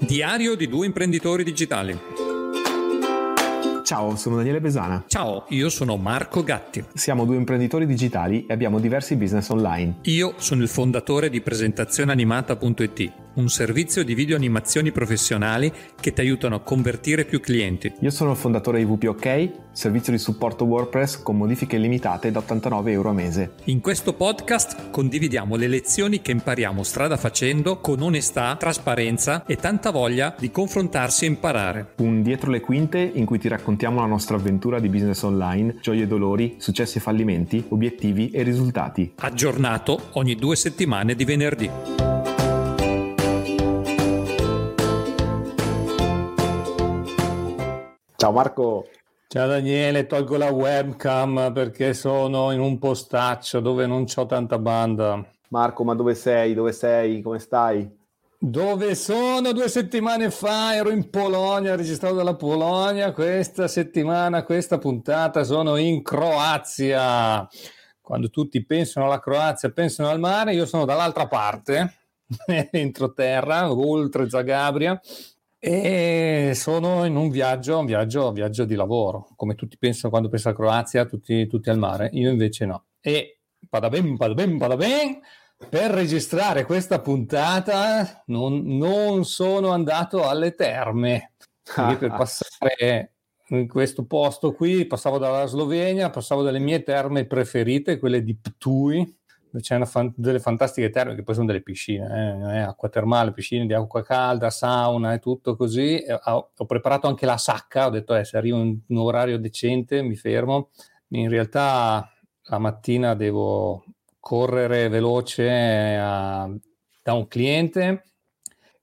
Diario di due imprenditori digitali. Ciao, sono Daniele Besana. Ciao, io sono Marco Gatti. Siamo due imprenditori digitali e abbiamo diversi business online. Io sono il fondatore di presentazioneanimata.it un servizio di video animazioni professionali che ti aiutano a convertire più clienti. Io sono il fondatore di WP servizio di supporto WordPress con modifiche limitate da 89 euro a mese. In questo podcast condividiamo le lezioni che impariamo strada facendo con onestà, trasparenza e tanta voglia di confrontarsi e imparare. Un dietro le quinte in cui ti raccontiamo la nostra avventura di business online, gioie e dolori, successi e fallimenti, obiettivi e risultati. Aggiornato ogni due settimane di venerdì. Ciao Marco. Ciao Daniele, tolgo la webcam perché sono in un postaccio dove non ho tanta banda. Marco, ma dove sei? Dove sei? Come stai? Dove sono? Due settimane fa ero in Polonia, registrato dalla Polonia. Questa settimana, questa puntata sono in Croazia. Quando tutti pensano alla Croazia, pensano al mare, io sono dall'altra parte, entroterra, oltre Zagabria e sono in un viaggio, un viaggio, un viaggio di lavoro, come tutti pensano quando pensano a Croazia, tutti, tutti al mare, io invece no. E padabem, padabem, padabem, per registrare questa puntata non, non sono andato alle terme, quindi per passare in questo posto qui, passavo dalla Slovenia, passavo dalle mie terme preferite, quelle di Ptui, c'è fan- delle fantastiche terme che poi sono delle piscine, eh? acqua termale, piscine di acqua calda, sauna e tutto così. Ho, ho, preparato anche la sacca, ho detto eh, se arrivo in un orario decente mi fermo. In realtà la mattina devo correre veloce a, da un cliente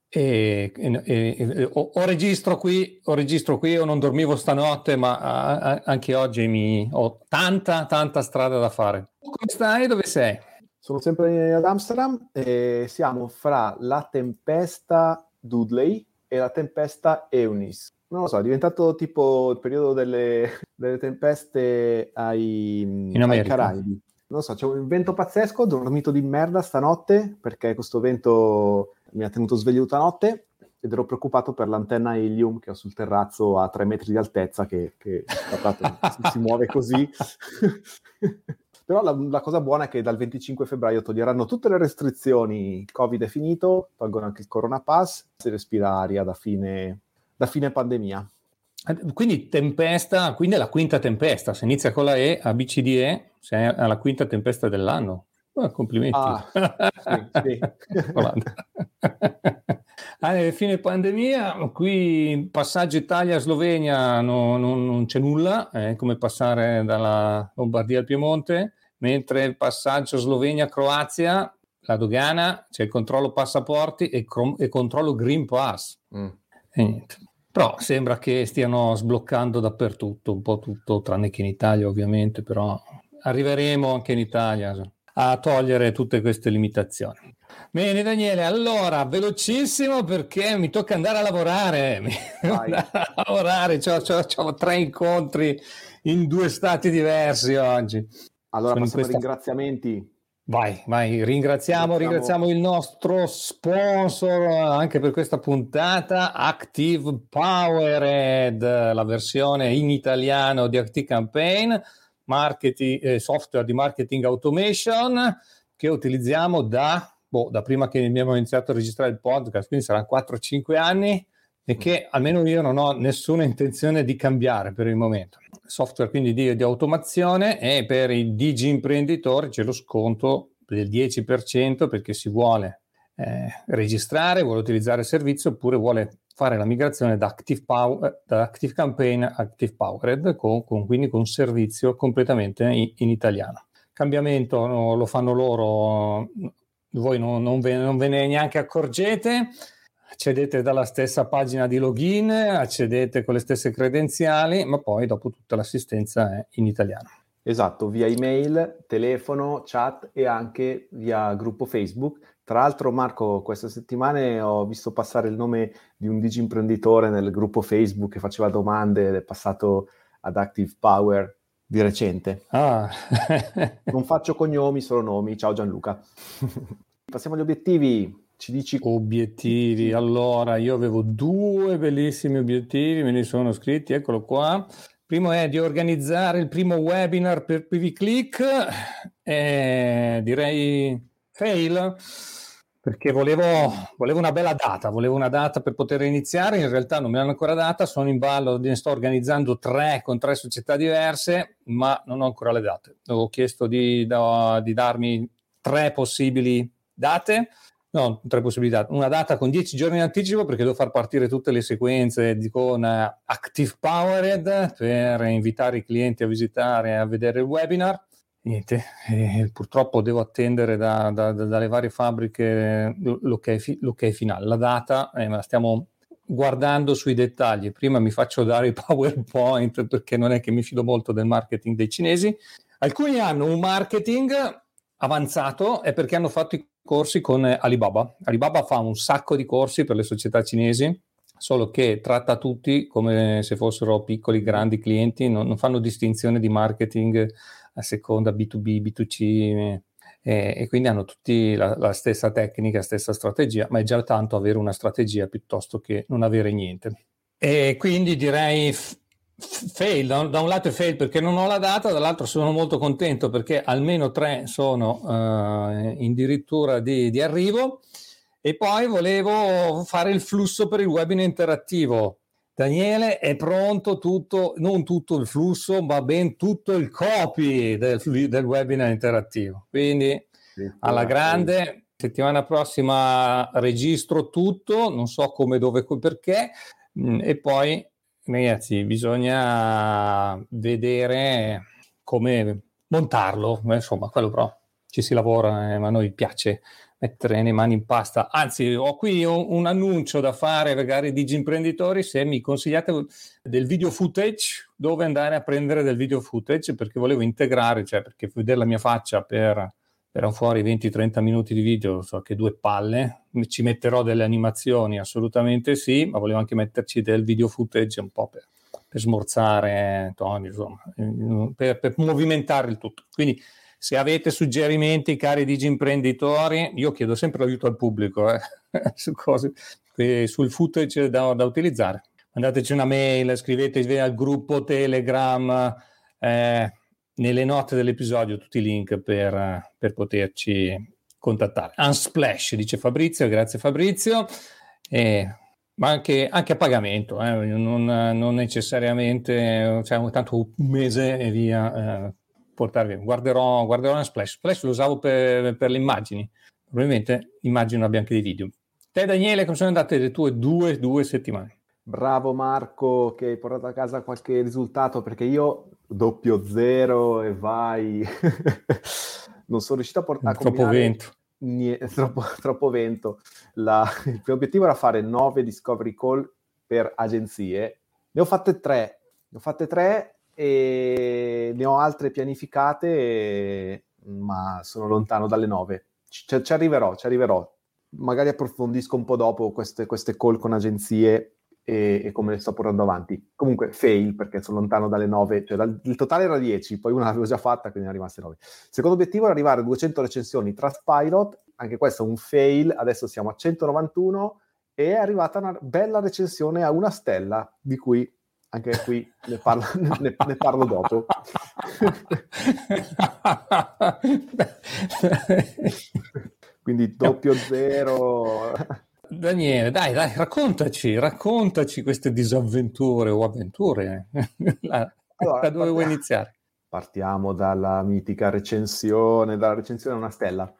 e, e, e o, o, registro qui o registro qui o non dormivo stanotte ma a, a, anche oggi mi, ho tanta tanta strada da fare. Come stai? Dove sei? Sono sempre ad Amsterdam e siamo fra la tempesta Dudley e la tempesta Eunice. Non lo so, è diventato tipo il periodo delle, delle tempeste ai, ai, Caraibi. Non lo so, c'è un vento pazzesco, ho dormito di merda stanotte perché questo vento mi ha tenuto sveglio tutta notte ed ero preoccupato per l'antenna Ilium che ho sul terrazzo a tre metri di altezza che, che si, si muove così. Però la, la, cosa buona è che dal 25 febbraio toglieranno tutte le restrizioni, Covid è finito, tolgono anche il Corona Pass, si respira aria da fine, da fine pandemia. Eh, quindi tempesta, quindi è la quinta tempesta, se inizia con la E, a BCDE, sei alla quinta tempesta dell'anno. Oh, complimenti. Ah, sì, sì. ah, fine pandemia, qui passaggio Italia-Slovenia no, no, non c'è nulla, è come passare dalla Lombardia al Piemonte mentre il passaggio Slovenia-Croazia, la dogana, c'è il controllo passaporti e, crom- e controllo Green Pass. Mm. Però sembra che stiano sbloccando dappertutto, un po' tutto, tranne che in Italia ovviamente, però arriveremo anche in Italia a togliere tutte queste limitazioni. Bene Daniele, allora velocissimo perché mi tocca andare a lavorare, andare a lavorare, ho tre incontri in due stati diversi oggi. Allora Sono passiamo questa... ringraziamenti. Vai, vai, ringraziamo, ringraziamo il nostro sponsor anche per questa puntata, Active Powered, la versione in italiano di Active Campaign, marketing, eh, software di marketing automation che utilizziamo da, boh, da prima che abbiamo iniziato a registrare il podcast, quindi saranno 4-5 anni e che almeno io non ho nessuna intenzione di cambiare per il momento. Software quindi di, di automazione e per i digi imprenditori c'è lo sconto del 10% perché si vuole eh, registrare, vuole utilizzare il servizio oppure vuole fare la migrazione da Active, Power, da Active Campaign a Active Powered, con, con, quindi con un servizio completamente in, in italiano. Cambiamento no, lo fanno loro, voi non, non, ve, non ve ne neanche accorgete accedete dalla stessa pagina di login, accedete con le stesse credenziali, ma poi dopo tutta l'assistenza è in italiano. Esatto, via email, telefono, chat e anche via gruppo Facebook. Tra l'altro, Marco, queste settimane ho visto passare il nome di un digiimprenditore nel gruppo Facebook che faceva domande ed è passato ad Active Power di recente. Ah. non faccio cognomi, solo nomi. Ciao Gianluca. Passiamo agli obiettivi Ci dici obiettivi. Allora, io avevo due bellissimi obiettivi, me li sono scritti, eccolo qua. Primo è di organizzare il primo webinar per PV Click, eh, direi fail perché volevo, volevo, una bella data, volevo una data per poter iniziare, in realtà non me l'hanno ancora data, sono in ballo, ne sto organizzando tre con tre società diverse, ma non ho ancora le date. Ho chiesto di, da, di darmi tre possibili date, no, tre possibilità, una data con dieci giorni in anticipo perché devo far partire tutte le sequenze di, con uh, Active Powered per invitare i clienti a visitare e a vedere il webinar niente, eh, purtroppo devo attendere da, da, da, dalle varie fabbriche l'ok, l'ok finale. La data eh, la stiamo guardando sui dettagli. Prima mi faccio dare i PowerPoint perché non è che mi fido molto del marketing dei cinesi. Alcuni hanno un marketing avanzato e perché hanno fatto i corsi con Alibaba. Alibaba fa un sacco di corsi per le società cinesi, solo che tratta tutti come se fossero piccoli, grandi clienti, non, non fanno distinzione di marketing a seconda B2B, B2C eh, e quindi hanno tutti la, la, stessa tecnica, la stessa strategia, ma è già tanto avere una strategia piuttosto che non avere niente. E quindi direi f- fail, da, da, un lato è fail perché non ho la data, dall'altro sono molto contento perché almeno tre sono uh, in dirittura di, di arrivo e poi volevo fare il flusso per il webinar interattivo Daniele è pronto tutto, non tutto il flusso, ma ben tutto il copy del, del webinar interattivo. Quindi alla grande, settimana prossima registro tutto, non so come, dove, perché, mm, e poi ragazzi bisogna vedere come montarlo, insomma quello però ci si lavora, eh, ma a noi piace mettere le mani in pasta. Anzi, ho qui un, un annuncio da fare magari digi imprenditori se mi consigliate del video footage, dove andare a prendere del video footage, perché volevo integrare, cioè perché vedere la mia faccia per, per fuori 20-30 minuti di video, so che due palle, ci metterò delle animazioni, assolutamente sì, ma volevo anche metterci del video footage un po' per, per smorzare Tony, insomma, per, per movimentare il tutto. Quindi se avete suggerimenti, cari digi imprenditori, io chiedo sempre aiuto al pubblico eh, su cose, sul footage da, da, utilizzare. Mandateci una mail, scrivetevi al gruppo Telegram, eh, nelle note dell'episodio tutti i link per, per poterci contattare. Unsplash, dice Fabrizio, grazie Fabrizio. Eh, ma anche, anche, a pagamento, eh, non, non, necessariamente, cioè, tanto un mese e via, eh, portare via. Guarderò, guarderò una Splash. Splash lo usavo per, per le immagini. Probabilmente immagino abbia anche dei video. Te Daniele, come sono andate le tue due, due settimane? Bravo Marco che hai portato a casa qualche risultato perché io doppio zero e vai. non sono riuscito a portare... Troppo vento. Niente, troppo, troppo vento. La, il mio obiettivo era fare nove discovery call per agenzie. Ne ho fatte tre. Ne ho fatte tre e ne ho altre pianificate, ma sono lontano dalle 9. Ci, ci, arriverò, ci arriverò. Magari approfondisco un po' dopo queste, queste call con agenzie e, e, come le sto portando avanti. Comunque, fail perché sono lontano dalle 9, cioè dal, il totale era 10, poi una l'avevo già fatta, quindi ne rimaste 9. Secondo obiettivo era arrivare a 200 recensioni tra Spirot, anche questo è un fail, adesso siamo a 191 e è arrivata una bella recensione a una stella, di cui anche qui ne parlo, ne, ne parlo dopo. Quindi doppio zero. Daniele, dai, dai, raccontaci, raccontaci queste disavventure o avventure. allora, da dove vuoi iniziare? Partiamo dalla mitica recensione, dalla recensione a una stella.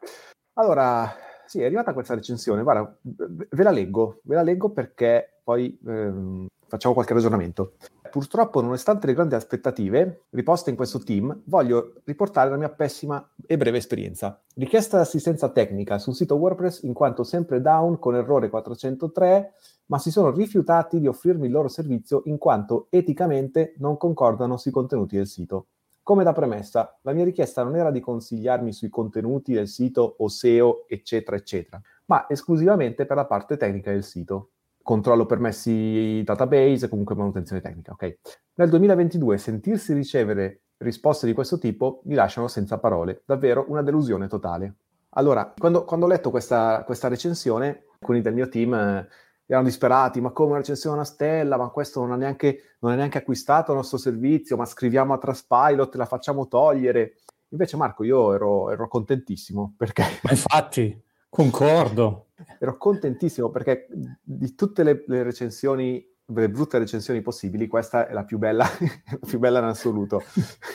Allora, sì, è arrivata questa recensione, guarda, ve la leggo, ve la leggo perché poi ehm, facciamo qualche ragionamento. Purtroppo, nonostante le grandi aspettative riposte in questo team, voglio riportare la mia pessima e breve esperienza. Richiesta di assistenza tecnica sul sito WordPress in quanto sempre down con errore 403, ma si sono rifiutati di offrirmi il loro servizio in quanto eticamente non concordano sui contenuti del sito. Come da premessa, la mia richiesta non era di consigliarmi sui contenuti del sito o SEO, eccetera, eccetera, ma esclusivamente per la parte tecnica del sito controllo permessi database comunque manutenzione tecnica. Okay? Nel 2022 sentirsi ricevere risposte di questo tipo mi lasciano senza parole, davvero una delusione totale. Allora, quando, quando ho letto questa, questa, recensione, alcuni del mio team eh, erano disperati, ma come una recensione una stella, ma questo non ha neanche, non è neanche acquistato il nostro servizio, ma scriviamo a Traspilot, la facciamo togliere. Invece Marco, io ero, ero contentissimo perché... Ma infatti, concordo. Ero contentissimo perché di tutte le, le recensioni, le brutte recensioni possibili, questa è la più bella, la più bella in assoluto.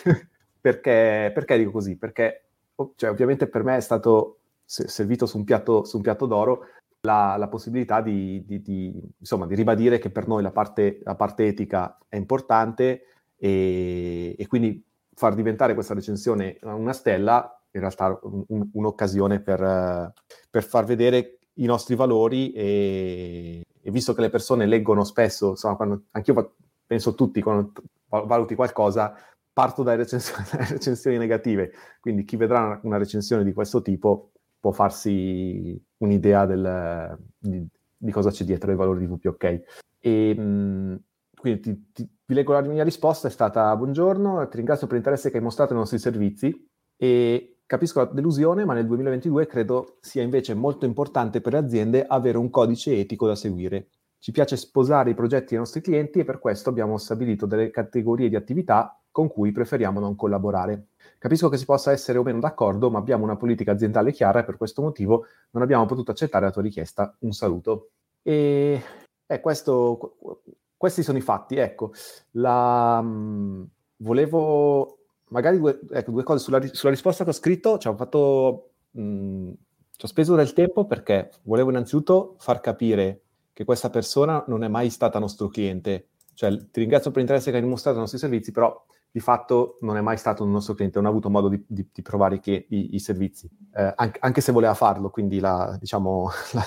perché, perché dico così? Perché cioè, ovviamente per me è stato servito su un piatto, su un piatto d'oro la, la possibilità di, di, di, insomma, di, ribadire che per noi la parte, la parte etica è importante e, e, quindi far diventare questa recensione una stella in realtà un, un'occasione per, per, far vedere i nostri valori e, e, visto che le persone leggono spesso, insomma, quando, anch'io penso tutti quando valuti qualcosa, parto dalle recensioni, dalle recensioni negative, quindi chi vedrà una recensione di questo tipo può farsi un'idea del, di, di, cosa c'è dietro ai valori di VPOK. E, quindi ti, ti, vi leggo la mia risposta, è stata buongiorno, ti ringrazio per l'interesse che hai mostrato ai nostri servizi e capisco la delusione, ma nel 2022 credo sia invece molto importante per le aziende avere un codice etico da seguire. Ci piace sposare i progetti dei nostri clienti e per questo abbiamo stabilito delle categorie di attività con cui preferiamo non collaborare. Capisco che si possa essere o meno d'accordo, ma abbiamo una politica aziendale chiara e per questo motivo non abbiamo potuto accettare la tua richiesta. Un saluto. E eh, questo, questi sono i fatti. Ecco, la, mh, volevo magari due, ecco, due cose sulla, sulla, risposta che ho scritto. Ci ho fatto. Mh, ci ho speso del tempo perché volevo innanzitutto far capire che questa persona non è mai stata nostro cliente. Cioè, ti ringrazio per l'interesse che hai dimostrato ai nostri servizi, però di fatto non è mai stato un nostro cliente, non ha avuto modo di, di, di provare che, i, i, servizi, eh, anche, anche, se voleva farlo, quindi la, diciamo, la,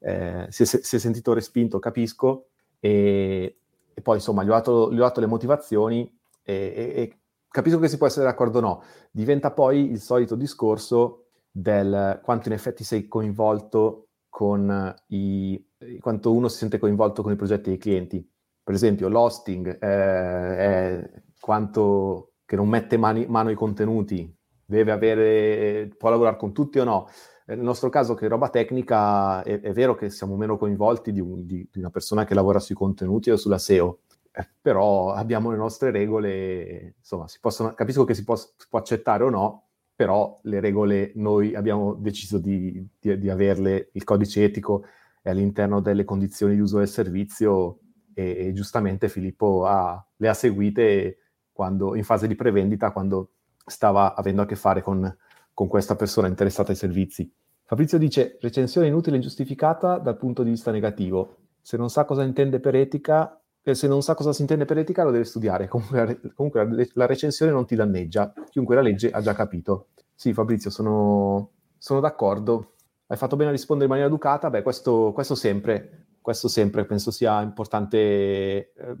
eh, si, è, si, è, sentito respinto, capisco, e, e poi insomma gli ho dato, gli ho dato le motivazioni e, e, capisco che si può essere d'accordo o no. Diventa poi il solito discorso del quanto in effetti sei coinvolto con i, quanto uno si sente coinvolto con i progetti dei clienti. Per esempio, l'hosting eh, è quanto che non mette mani, mano ai contenuti, deve avere, può lavorare con tutti o no. Nel nostro caso, che roba tecnica, è, è vero che siamo meno coinvolti di, un, di, di, una persona che lavora sui contenuti o sulla SEO, eh, però abbiamo le nostre regole, insomma, possono, capisco che si può, si può, accettare o no, però le regole noi abbiamo deciso di, di averle, il codice etico è all'interno delle condizioni di uso del servizio e, e giustamente Filippo ha, le ha seguite quando, in fase di prevendita quando stava avendo a che fare con, con questa persona interessata ai servizi. Fabrizio dice recensione inutile e ingiustificata dal punto di vista negativo. Se non sa cosa intende per etica, se non sa cosa si intende per etica lo deve studiare. Comunque, comunque la, recensione non ti danneggia. Chiunque la legge ha già capito. Sì, Fabrizio, sono, sono d'accordo. Hai fatto bene a rispondere in maniera educata. Beh, questo, questo sempre, questo sempre penso sia importante eh,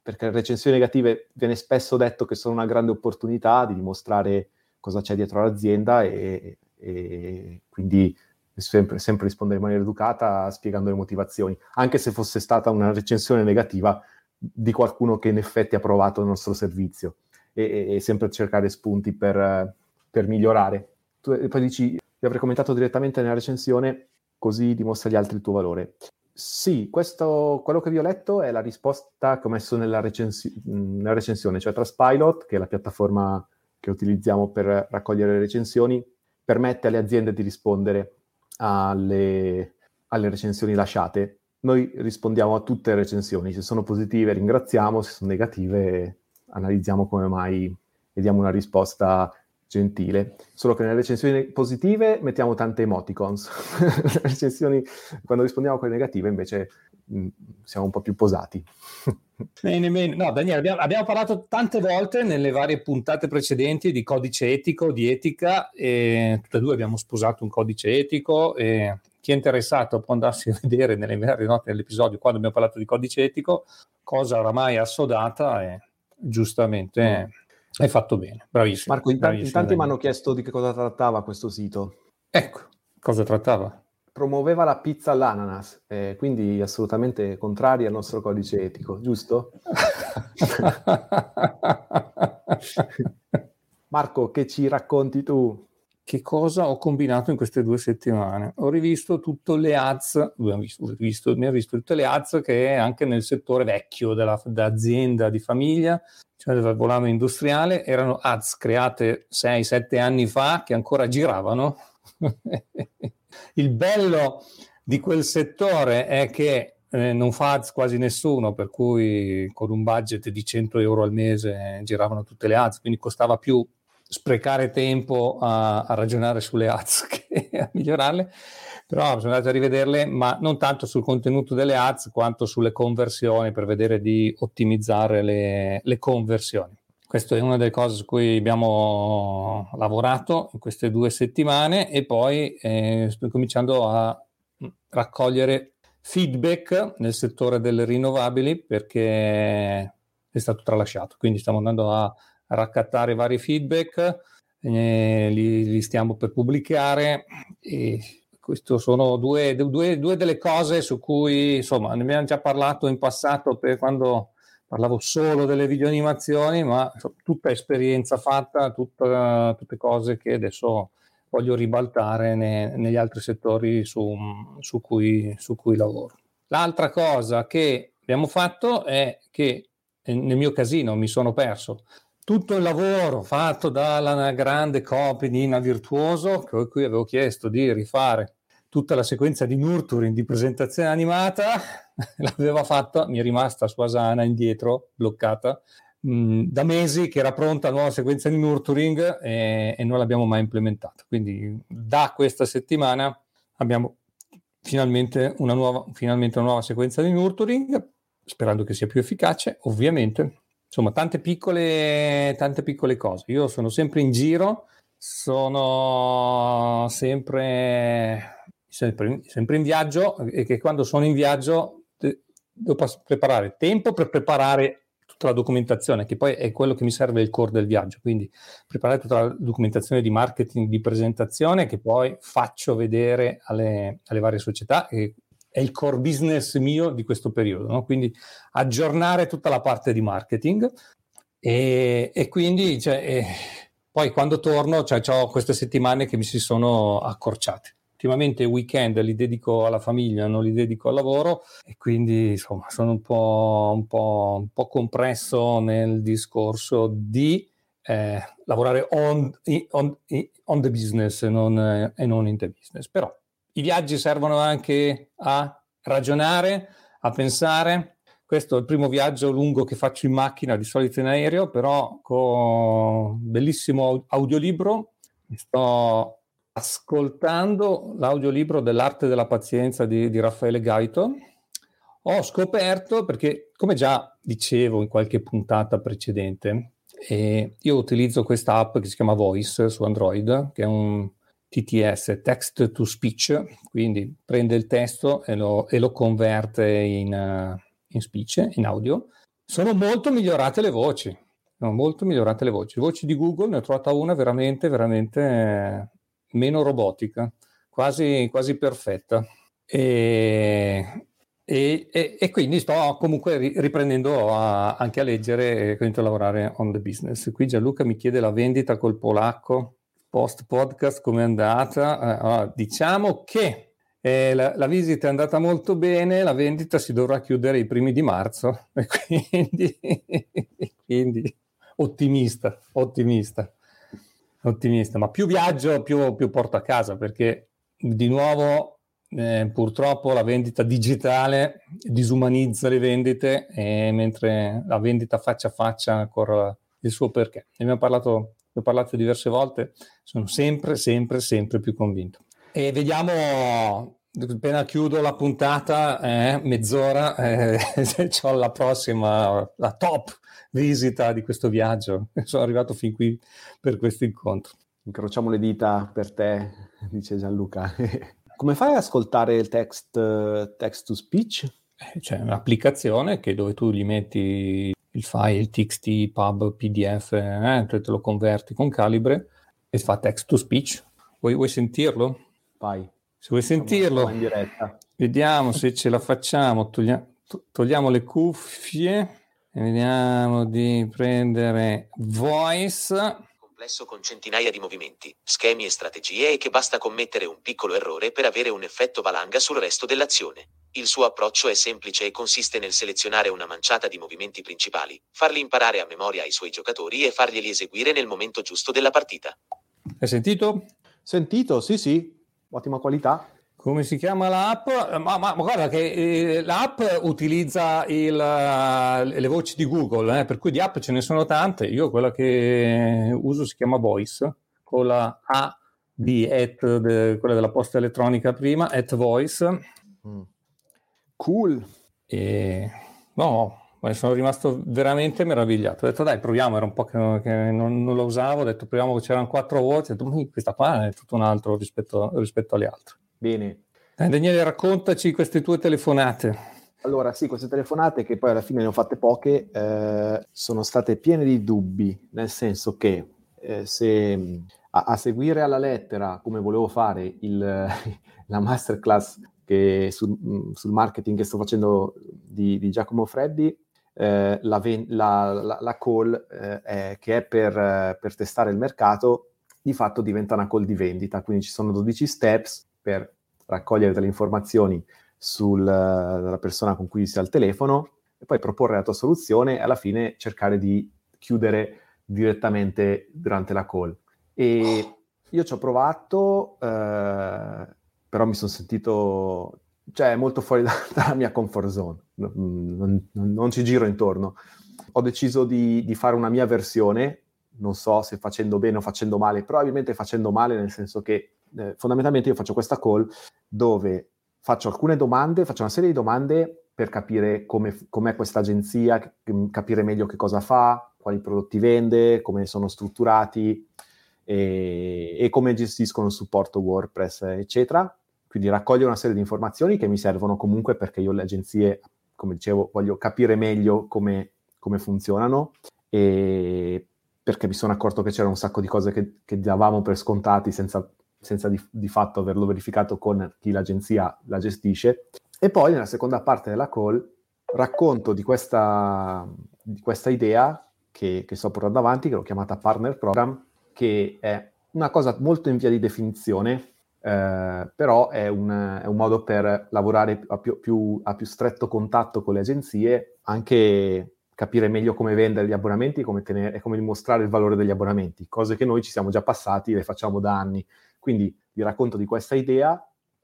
perché recensioni negative viene spesso detto che sono una grande opportunità di dimostrare cosa c'è dietro l'azienda e, e quindi sempre, sempre, rispondere in maniera educata spiegando le motivazioni, anche se fosse stata una recensione negativa di qualcuno che in effetti ha provato il nostro servizio e, e sempre cercare spunti per, per migliorare. Tu poi dici, vi avrei commentato direttamente nella recensione, così dimostra agli altri il tuo valore. Sì, questo, quello che vi ho letto è la risposta che ho messo nella, recensi- nella recensione, cioè Trustpilot, che è la piattaforma che utilizziamo per raccogliere le recensioni, permette alle aziende di rispondere alle, alle recensioni lasciate. Noi rispondiamo a tutte le recensioni, se sono positive ringraziamo, se sono negative analizziamo come mai e diamo una risposta gentile, solo che nelle recensioni positive mettiamo tante emoticons, quando rispondiamo a quelle negative invece mh, mm, siamo un po' più posati. Bene, bene. No, Daniele, abbiamo, abbiamo, parlato tante volte nelle varie puntate precedenti di codice etico, di etica, e tutte e due abbiamo sposato un codice etico e chi è interessato può andarsi a vedere nelle varie note dell'episodio quando abbiamo parlato di codice etico, cosa oramai assodata e giustamente... Mm hai fatto bene, bravissimo. Marco, in, in tanti mi hanno chiesto di che cosa trattava questo sito. Ecco, cosa trattava? Promuoveva la pizza all'ananas, eh, quindi assolutamente contrari al nostro codice etico, giusto? Marco, che ci racconti tu? che cosa ho combinato in queste due settimane. Ho rivisto tutte le ads, visto, rivisto, mi ho visto tutte le ads che anche nel settore vecchio della, dell'azienda di famiglia, cioè del volano industriale, erano ads create 6-7 anni fa che ancora giravano. Il bello di quel settore è che eh, non fa ads quasi nessuno, per cui con un budget di 100 euro al mese giravano tutte le ads, quindi costava più sprecare tempo a, a ragionare sulle ads che a migliorarle, però sono andato a rivederle, ma non tanto sul contenuto delle ads quanto sulle conversioni per vedere di ottimizzare le, le conversioni. Questa è una delle cose su cui abbiamo lavorato in queste due settimane e poi eh, sto cominciando a raccogliere feedback nel settore delle rinnovabili perché è stato tralasciato. Quindi stiamo andando a raccattare vari feedback, eh, li, li, stiamo per pubblicare e queste sono due, due, due, delle cose su cui insomma ne abbiamo già parlato in passato per quando parlavo solo delle videoanimazioni, ma tutta esperienza fatta, tutta, tutte cose che adesso voglio ribaltare ne, negli altri settori su, su, cui, su cui lavoro. L'altra cosa che abbiamo fatto è che nel mio casino mi sono perso tutto il lavoro fatto dalla grande copy Nina Virtuoso, che cui avevo chiesto di rifare tutta la sequenza di nurturing di presentazione animata, l'aveva fatta, mi è rimasta su Asana indietro, bloccata, mh, mm, da mesi che era pronta la nuova sequenza di nurturing e, e non l'abbiamo mai implementata. Quindi da questa settimana abbiamo finalmente una nuova, finalmente una nuova sequenza di nurturing, sperando che sia più efficace, ovviamente insomma, tante piccole, tante piccole cose. Io sono sempre in giro, sono sempre, sempre, sempre in viaggio e che quando sono in viaggio devo preparare tempo per preparare tutta la documentazione, che poi è quello che mi serve il core del viaggio. Quindi preparare tutta la documentazione di marketing, di presentazione, che poi faccio vedere alle, alle varie società e è il core business mio di questo periodo, no? quindi aggiornare tutta la parte di marketing e, e quindi cioè, e poi quando torno cioè, ho queste settimane che mi si sono accorciate. Ultimamente i weekend li dedico alla famiglia, non li dedico al lavoro e quindi insomma sono un po', un po', un po compresso nel discorso di eh, lavorare on, on, on, the business non, eh, e non in the business. Però i viaggi servono anche a ragionare, a pensare. Questo è il primo viaggio lungo che faccio in macchina, di solito in aereo, però con un bellissimo audiolibro. Mi sto ascoltando l'audiolibro dell'arte della pazienza di, di Raffaele Gaito. Ho scoperto, perché come già dicevo in qualche puntata precedente, eh, io utilizzo questa app che si chiama Voice su Android, che è un TTS, text to speech, quindi prende il testo e lo, e lo converte in, uh, in, speech, in audio. Sono molto migliorate le voci, sono molto migliorate le voci. Le voci di Google ne ho trovata una veramente, veramente eh, meno robotica, quasi, quasi perfetta. E, e, e, e, quindi sto comunque riprendendo a, anche a leggere e a lavorare on the business. Qui Gianluca mi chiede la vendita col polacco post podcast come è andata? Eh, allora, diciamo che eh, la, la, visita è andata molto bene, la vendita si dovrà chiudere i primi di marzo, quindi, quindi ottimista, ottimista, ottimista, ma più viaggio più, più porto a casa perché di nuovo eh, purtroppo la vendita digitale disumanizza le vendite mentre la vendita faccia a faccia ancora il suo perché. Ne abbiamo parlato ho parlato diverse volte, sono sempre, sempre, sempre più convinto. E vediamo, appena chiudo la puntata, eh, mezz'ora, eh, ho la prossima, la top visita di questo viaggio. Sono arrivato fin qui per questo incontro. Incrociamo le dita per te, dice Gianluca. Come fai ad ascoltare il text, text to speech? Eh, c'è un'applicazione che dove tu gli metti il file TXT, pub, PDF, eh, te lo converti con Calibre e fa text to speech. Vuoi, vuoi sentirlo? Vai. Se vuoi sentirlo, in diretta. vediamo se ce la facciamo. Toglia, togliamo le cuffie vediamo di prendere voice. complesso con centinaia di movimenti, schemi e strategie e che basta commettere un piccolo errore per avere un effetto valanga sul resto dell'azione. Il suo approccio è semplice e consiste nel selezionare una manciata di movimenti principali, farli imparare a memoria ai suoi giocatori e farglieli eseguire nel momento giusto della partita. Hai sentito? Sentito, sì sì, ottima qualità. Come si chiama l'app? Ma, ma, ma guarda che eh, l'app utilizza il, uh, le voci di Google, eh, per cui di app ce ne sono tante. Io quella che uso si chiama Voice, con la A di at, de, quella della posta elettronica prima, at Voice. Mm. Cool. E, no, ma sono rimasto veramente meravigliato. Ho detto dai, proviamo, era un po' che, che non, non, lo usavo, ho detto proviamo che c'erano quattro voci, ho detto questa qua è tutto un altro rispetto, rispetto alle altre. Bene. Eh, Daniele, raccontaci queste tue telefonate. Allora, sì, queste telefonate che poi alla fine ne ho fatte poche, eh, sono state piene di dubbi, nel senso che eh, se a, a, seguire alla lettera, come volevo fare il, la masterclass che sul, sul, marketing che sto facendo di, di Giacomo Freddi, eh, la, la, la, la, call eh, è, che è per, per testare il mercato, di fatto diventa una call di vendita, quindi ci sono 12 steps per raccogliere delle informazioni sulla persona con cui sei al telefono e poi proporre la tua soluzione e alla fine cercare di chiudere direttamente durante la call. E io ci ho provato, eh, però mi sono sentito, cioè, molto fuori da, dalla mia comfort zone, non, non, non, ci giro intorno. Ho deciso di, di fare una mia versione, non so se facendo bene o facendo male, probabilmente facendo male nel senso che eh, fondamentalmente io faccio questa call dove faccio alcune domande, faccio una serie di domande per capire come, com'è questa agenzia, capire meglio che cosa fa, quali prodotti vende, come sono strutturati e, e come gestiscono il supporto WordPress, eccetera. Quindi raccoglio una serie di informazioni che mi servono comunque perché io le agenzie, come dicevo, voglio capire meglio come, come funzionano e perché mi sono accorto che c'era un sacco di cose che, che davamo per scontati senza senza di, di, fatto averlo verificato con chi l'agenzia la gestisce. E poi nella seconda parte della call racconto di questa, di questa idea che, che, sto portando avanti, che l'ho chiamata Partner Program, che è una cosa molto in via di definizione, eh, però è un, è un, modo per lavorare a più, più, a più stretto contatto con le agenzie, anche capire meglio come vendere gli abbonamenti come e come dimostrare il valore degli abbonamenti, cose che noi ci siamo già passati le facciamo da anni. Quindi vi racconto di questa idea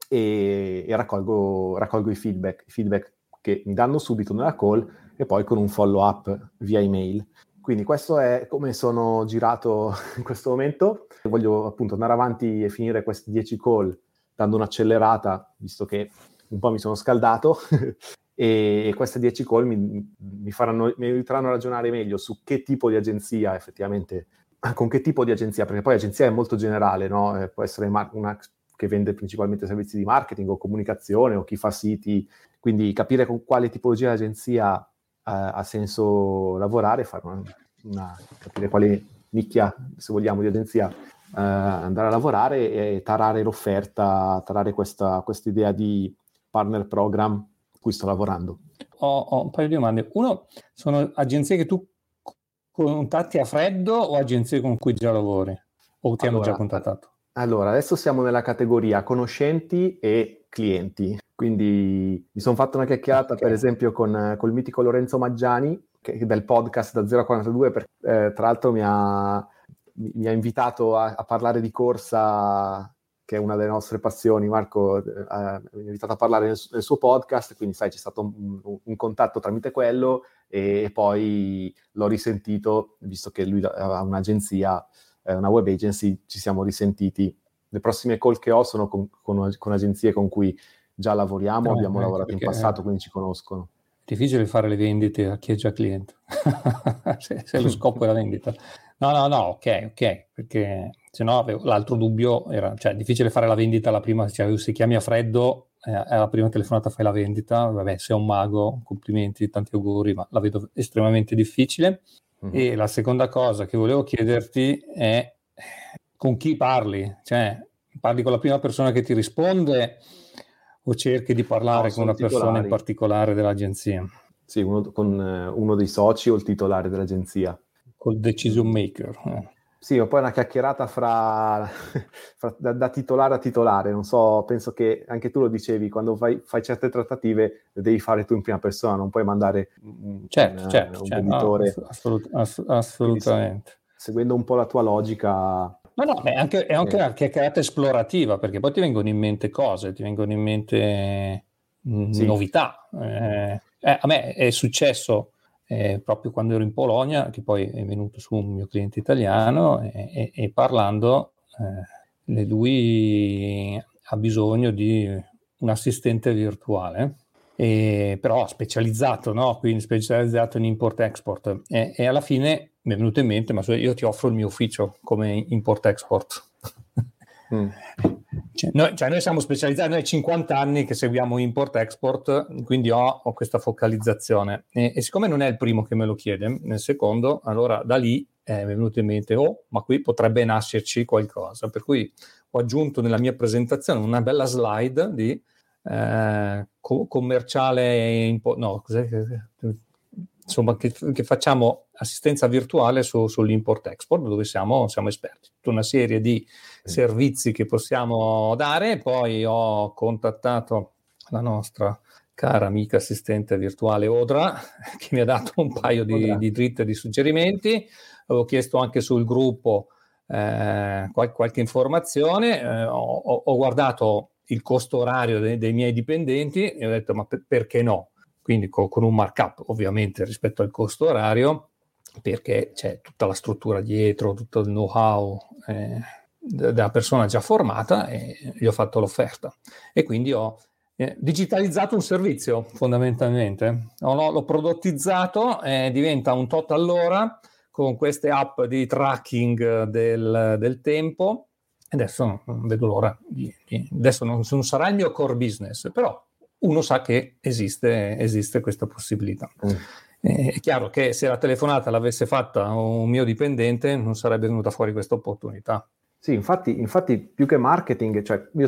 e, e raccolgo, raccolgo, i feedback, i feedback che mi danno subito nella call e poi con un follow up via email. Quindi questo è come sono girato in questo momento. Voglio appunto andare avanti e finire queste 10 call dando un'accelerata, visto che un po' mi sono scaldato, e queste 10 call mi, mi, faranno, mi aiuteranno a ragionare meglio su che tipo di agenzia effettivamente con che tipo di agenzia, perché poi l'agenzia è molto generale, no? eh, può essere una che vende principalmente servizi di marketing o comunicazione o chi fa siti, quindi capire con quale tipologia di agenzia eh, ha senso lavorare, fare una, una, capire quale nicchia, se vogliamo, di agenzia eh, andare a lavorare e tarare l'offerta, tarare questa idea di partner program cui sto lavorando. Ho, ho un paio di domande. Uno, sono agenzie che tu contatti a freddo o agenzie con cui già lavori? O ti allora, hanno già contattato? Allora, adesso siamo nella categoria conoscenti e clienti. Quindi mi sono fatto una chiacchierata, okay. per esempio, con, con, il mitico Lorenzo Maggiani, che, del podcast da 0 a 42, per, eh, tra l'altro mi ha, mi ha invitato a, a, parlare di corsa, che è una delle nostre passioni. Marco eh, mi ha invitato a parlare nel, nel, suo podcast, quindi sai, c'è stato un, un contatto tramite quello e poi l'ho risentito, visto che lui ha un'agenzia, eh, una web agency, ci siamo risentiti. Le prossime call che ho sono con, con, con agenzie con cui già lavoriamo, no, abbiamo lavorato in passato, quindi ci conoscono. È difficile fare le vendite a chi è già cliente, se, se, lo scopo è la vendita. No, no, no, ok, ok, perché se no l'altro dubbio era, cioè è difficile fare la vendita alla prima, cioè se chiami a freddo eh, alla prima telefonata fai la vendita, vabbè, sei un mago, complimenti, tanti auguri, ma la vedo estremamente difficile. Mm-hmm. E la seconda cosa che volevo chiederti è con chi parli? Cioè, parli con la prima persona che ti risponde o cerchi di parlare no, con una titolari. persona in particolare dell'agenzia? Sì, uno, con uh, uno dei soci o il titolare dell'agenzia. Col decision maker. Eh. Sì, o poi una chiacchierata fra, fra da, da, titolare a titolare, non so, penso che anche tu lo dicevi, quando fai, fai certe trattative le devi fare tu in prima persona, non puoi mandare un, certo, un, certo, un certo, venditore. No, assolut- ass- assolutamente. Quindi, seguendo un po' la tua logica, No, no, è anche, è anche una chiacchierata esplorativa, perché poi ti vengono in mente cose, ti vengono in mente mh, mm, sì. novità. Eh, eh, a me è successo eh, proprio quando ero in Polonia, che poi è venuto su un mio cliente italiano e, e, e parlando, eh, lui ha bisogno di un assistente virtuale, e, però specializzato, no? quindi specializzato in import-export. E, e, alla fine mi è venuto in mente, ma io ti offro il mio ufficio come import-export. Mm. Cioè, noi, cioè noi, siamo specializzati, noi 50 anni che seguiamo import-export, quindi ho, ho questa focalizzazione. E, e, siccome non è il primo che me lo chiede, nel secondo, allora da lì eh, mi è venuto in mente, oh, ma qui potrebbe nascerci qualcosa. Per cui ho aggiunto nella mia presentazione una bella slide di eh, co- commerciale, impo- no, cos'è? insomma, che, che, facciamo assistenza virtuale su, sull'import-export, dove siamo, siamo, esperti. Tutta una serie di servizi che possiamo dare. Poi ho contattato la nostra cara amica assistente virtuale Odra, che mi ha dato un paio di, di dritte di suggerimenti. Avevo chiesto anche sul gruppo eh, qual- qualche informazione. Eh, ho, ho, guardato il costo orario dei, dei miei dipendenti e ho detto: ma per- perché no? quindi con, con, un markup ovviamente rispetto al costo orario, perché c'è tutta la struttura dietro, tutto il know-how eh, della persona già formata e gli ho fatto l'offerta. E quindi ho eh, digitalizzato un servizio fondamentalmente, l'ho, l'ho prodottizzato e diventa un tot all'ora con queste app di tracking del, del tempo. Adesso non vedo l'ora, di, di, adesso non, non sarà il mio core business, però uno sa che esiste, esiste questa possibilità. Mm. Eh, è chiaro che se la telefonata l'avesse fatta un mio dipendente non sarebbe venuta fuori questa opportunità. Sì, infatti, infatti più che marketing, cioè, io,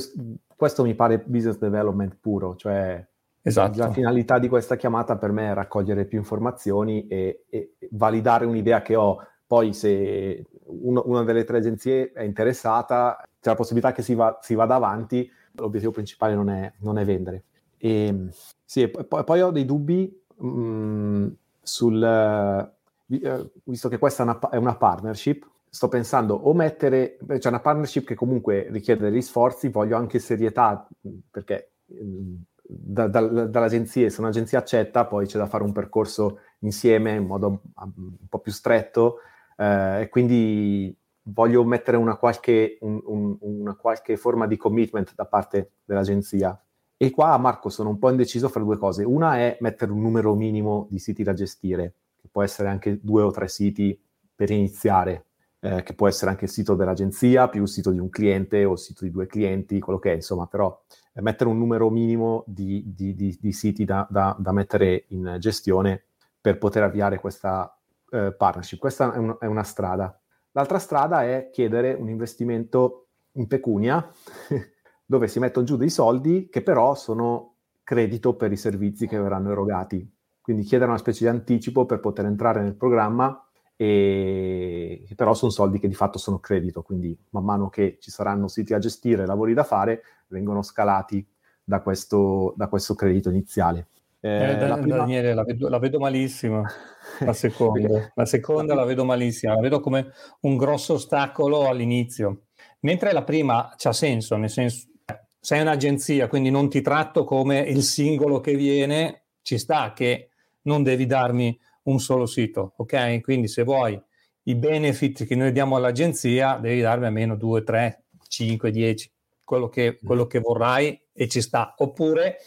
questo mi pare business development puro, cioè esatto. la finalità di questa chiamata per me è raccogliere più informazioni e, e validare un'idea che ho. Poi se uno, una delle tre agenzie è interessata, c'è la possibilità che si, va, si vada avanti, l'obiettivo principale non è, non è vendere. E, sì, poi, poi, ho dei dubbi mh, mm, sul... Eh, visto che questa è una, è una, partnership, sto pensando o mettere... C'è cioè una partnership che comunque richiede degli sforzi, voglio anche serietà, perché mm, da, da, dall'agenzia, se un'agenzia accetta, poi c'è da fare un percorso insieme in modo un po' più stretto eh, e quindi voglio mettere una qualche, un, un, una qualche forma di commitment da parte dell'agenzia e qua, Marco, sono un po' indeciso fra due cose. Una è mettere un numero minimo di siti da gestire, che può essere anche due o tre siti per iniziare, eh, che può essere anche il sito dell'agenzia, più il sito di un cliente o il sito di due clienti, quello che è, insomma, però eh, mettere un numero minimo di, di, di, di siti da, da, da, mettere in gestione per poter avviare questa eh, partnership. Questa è, un, è una strada. L'altra strada è chiedere un investimento in pecunia dove si mettono giù dei soldi che però sono credito per i servizi che verranno erogati. Quindi chiedere una specie di anticipo per poter entrare nel programma e però sono soldi che di fatto sono credito, quindi man mano che ci saranno siti a gestire, lavori da fare, vengono scalati da questo, da questo credito iniziale. Eh, eh, la prima... Daniele, la vedo, la vedo malissimo, la seconda. la seconda la vedo malissimo, la vedo come un grosso ostacolo all'inizio. Mentre la prima c'ha senso, nel senso sei un'agenzia, quindi non ti tratto come il singolo che viene, ci sta che non devi darmi un solo sito, ok? Quindi se vuoi i benefit che noi diamo all'agenzia, devi darmi almeno 2, 3, 5, 10, quello che, quello che vorrai e ci sta. Oppure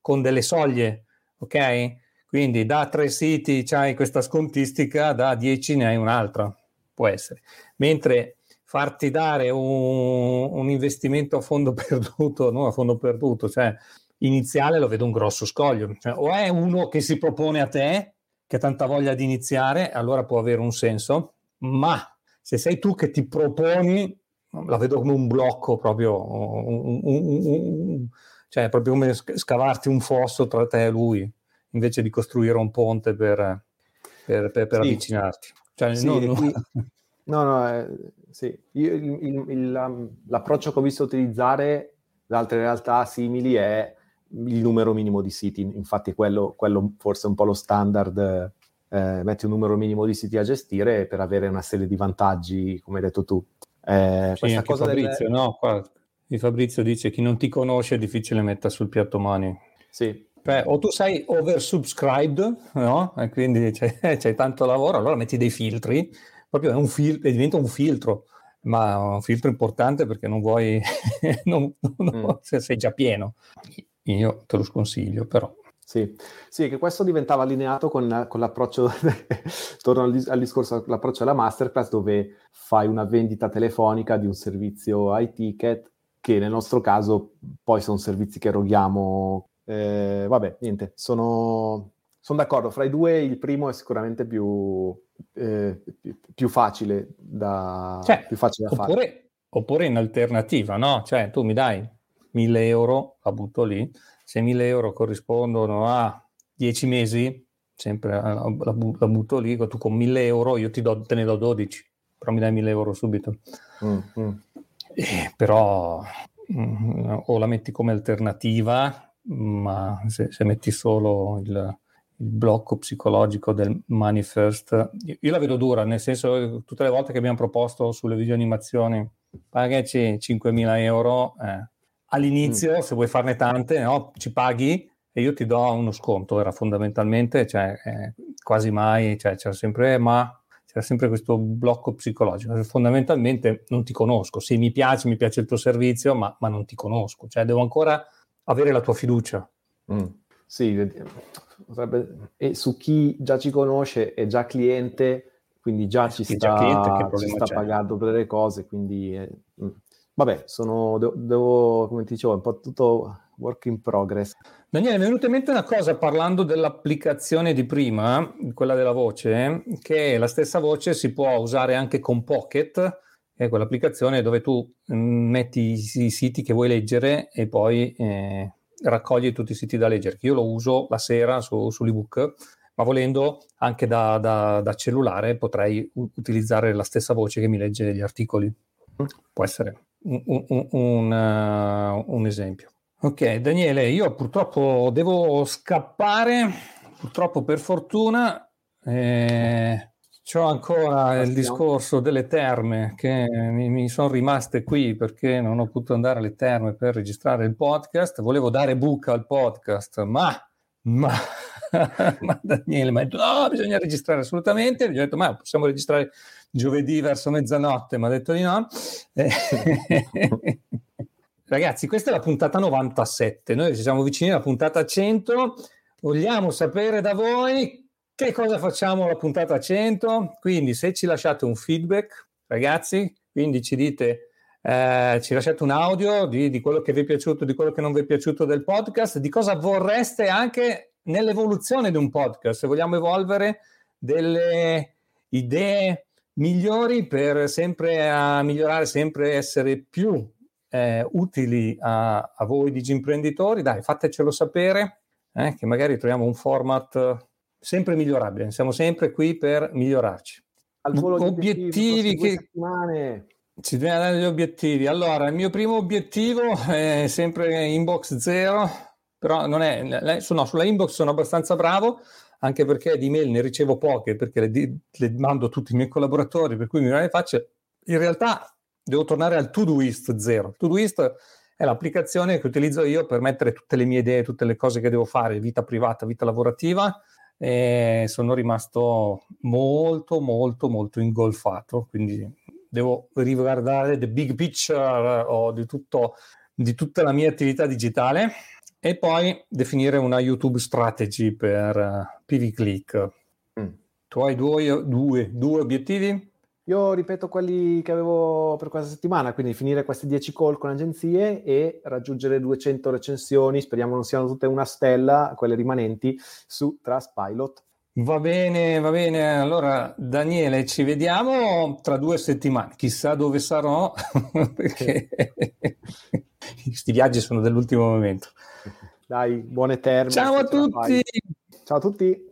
con delle soglie, ok? Quindi da tre siti c'hai questa scontistica, da 10 ne hai un'altra, può essere. Mentre farti dare un, un investimento a fondo perduto, non a fondo perduto, cioè iniziale lo vedo un grosso scoglio. Cioè, o è uno che si propone a te, che ha tanta voglia di iniziare, allora può avere un senso, ma se sei tu che ti proponi, la vedo come un blocco proprio, un, un, un, cioè proprio come scavarti un fosso tra te e lui, invece di costruire un ponte per, per, per, per sì. avvicinarti. Cioè, sì, non, qui, No, no, eh, sì. Io, il, il, il, l'approccio che ho visto utilizzare da altre realtà simili è il numero minimo di siti, infatti quello, quello forse è un po' lo standard, eh, metti un numero minimo di siti a gestire per avere una serie di vantaggi, come hai detto tu. Eh, sì, questa cosa Fabrizio, delle... no? Qua, Fabrizio dice chi non ti conosce è difficile mettere sul piatto mani. Sì. Beh, o tu sei oversubscribed, no? E quindi c'è, c'è, tanto lavoro, allora metti dei filtri, proprio è un fil- diventa un filtro, ma un filtro importante perché non vuoi, non, non, mm. se sei già pieno. Io te lo sconsiglio, però. Sì, sì, che questo diventava allineato con, con l'approccio, torno al, al, discorso, l'approccio alla masterclass dove fai una vendita telefonica di un servizio iTicket che nel nostro caso poi sono servizi che eroghiamo. Eh, vabbè, niente, sono, sono, d'accordo, fra i due il primo è sicuramente più, eh, più facile da, cioè, più facile da oppure, fare. Oppure in alternativa, no? Cioè tu mi dai 1000 euro, la butto lì, se 1000 euro corrispondono a 10 mesi, sempre la, la, butto lì, tu con 1000 euro io ti do, te ne do 12, però mi dai 1000 euro subito. Mm, mm. Eh, però mm, o la metti come alternativa, ma se, se metti solo il, il, blocco psicologico del money first, io, io la vedo dura, nel senso tutte le volte che abbiamo proposto sulle video animazioni, pagaci 5.000 euro, eh, all'inizio, mm. se vuoi farne tante, no? ci paghi e io ti do uno sconto. Era fondamentalmente, cioè, eh, quasi mai, cioè, c'era sempre, ma c'era sempre questo blocco psicologico. Fondamentalmente non ti conosco. Se mi piace, mi piace il tuo servizio, ma, ma non ti conosco. Cioè, devo ancora avere la tua fiducia. Mm. Sì, e su chi già ci conosce è già cliente, quindi già ci sta, cliente, ci sta pagando per le cose, quindi... Eh, mm. Vabbè, sono, devo, devo, come ti dicevo, un po' tutto work in progress. Daniele, mi è venuta in mente una cosa parlando dell'applicazione di prima, quella della voce, che la stessa voce si può usare anche con Pocket, è quell'applicazione dove tu mm, metti i, siti che vuoi leggere e poi eh, raccogli tutti i siti da leggere. Io lo uso la sera su, sull'ebook, ma volendo anche da, da, da cellulare potrei utilizzare la stessa voce che mi legge gli articoli. Può essere un, un, un, uh, un esempio. Ok, Daniele, io purtroppo devo scappare, purtroppo per fortuna. Eh, C'ho ancora il discorso delle terme che mi, mi sono rimaste qui perché non ho potuto andare alle terme per registrare il podcast. Volevo dare buca al podcast, ma, ma, ma Daniele mi ha detto no, bisogna registrare assolutamente. Gli ho detto ma possiamo registrare giovedì verso mezzanotte, mi ha detto di no. Eh, ragazzi, questa è la puntata 97, noi ci siamo vicini alla puntata 100, vogliamo sapere da voi che cosa facciamo alla puntata 100, quindi se ci lasciate un feedback, ragazzi, quindi ci dite... Eh, ci lasciate un audio di, di, quello che vi è piaciuto, di quello che non vi è piaciuto del podcast, di cosa vorreste anche nell'evoluzione di un podcast. Se vogliamo evolvere delle idee migliori per sempre a migliorare, sempre essere più eh, utili a, a, voi digimprenditori, dai, fatecelo sapere, eh, che magari troviamo un format sempre migliorabile, siamo sempre qui per migliorarci. Al volo obiettivi che... Settimane. Ci dobbiamo dare gli obiettivi. Allora, il mio primo obiettivo è sempre inbox zero, però non è, no, sulla inbox sono abbastanza bravo, anche perché di mail ne ricevo poche, perché le, le mando a tutti i miei collaboratori, per cui mi le faccio. In realtà devo tornare al Todoist zero. Todoist è l'applicazione che utilizzo io per mettere tutte le mie idee, tutte le cose che devo fare, vita privata, vita lavorativa, e sono rimasto molto, molto, molto ingolfato, quindi devo riguardare the big picture oh, di, tutto, di tutta la mia attività digitale e poi definire una YouTube strategy per eh, PV Click. Mm. Tu hai due, due, due, obiettivi? Io ripeto quelli che avevo per questa settimana, quindi finire questi 10 call con agenzie e raggiungere 200 recensioni, speriamo non siano tutte una stella, quelle rimanenti, su Trustpilot. Va bene, va bene. Allora, Daniele, ci vediamo tra due settimane. Chissà dove sarò, perché questi viaggi sono dell'ultimo momento. Dai, buone termine. Ciao a tutti. Ciao a tutti.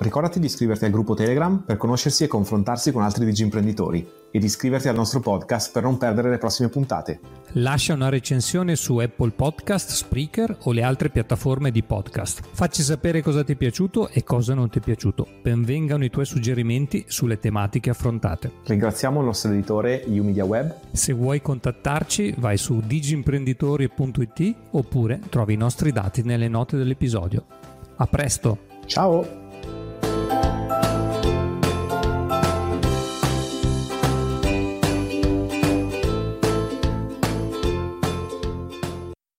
Ricordati di iscriverti al gruppo Telegram per conoscersi e confrontarsi con altri digi imprenditori e di iscriverti al nostro podcast per non perdere le prossime puntate. Lascia una recensione su Apple Podcast, Spreaker o le altre piattaforme di podcast. Facci sapere cosa ti è piaciuto e cosa non ti è piaciuto. Benvengano i tuoi suggerimenti sulle tematiche affrontate. Ringraziamo il nostro editore UMedia Web. Se vuoi contattarci vai su digimprenditori.it oppure trovi i nostri dati nelle note dell'episodio. A presto! Ciao!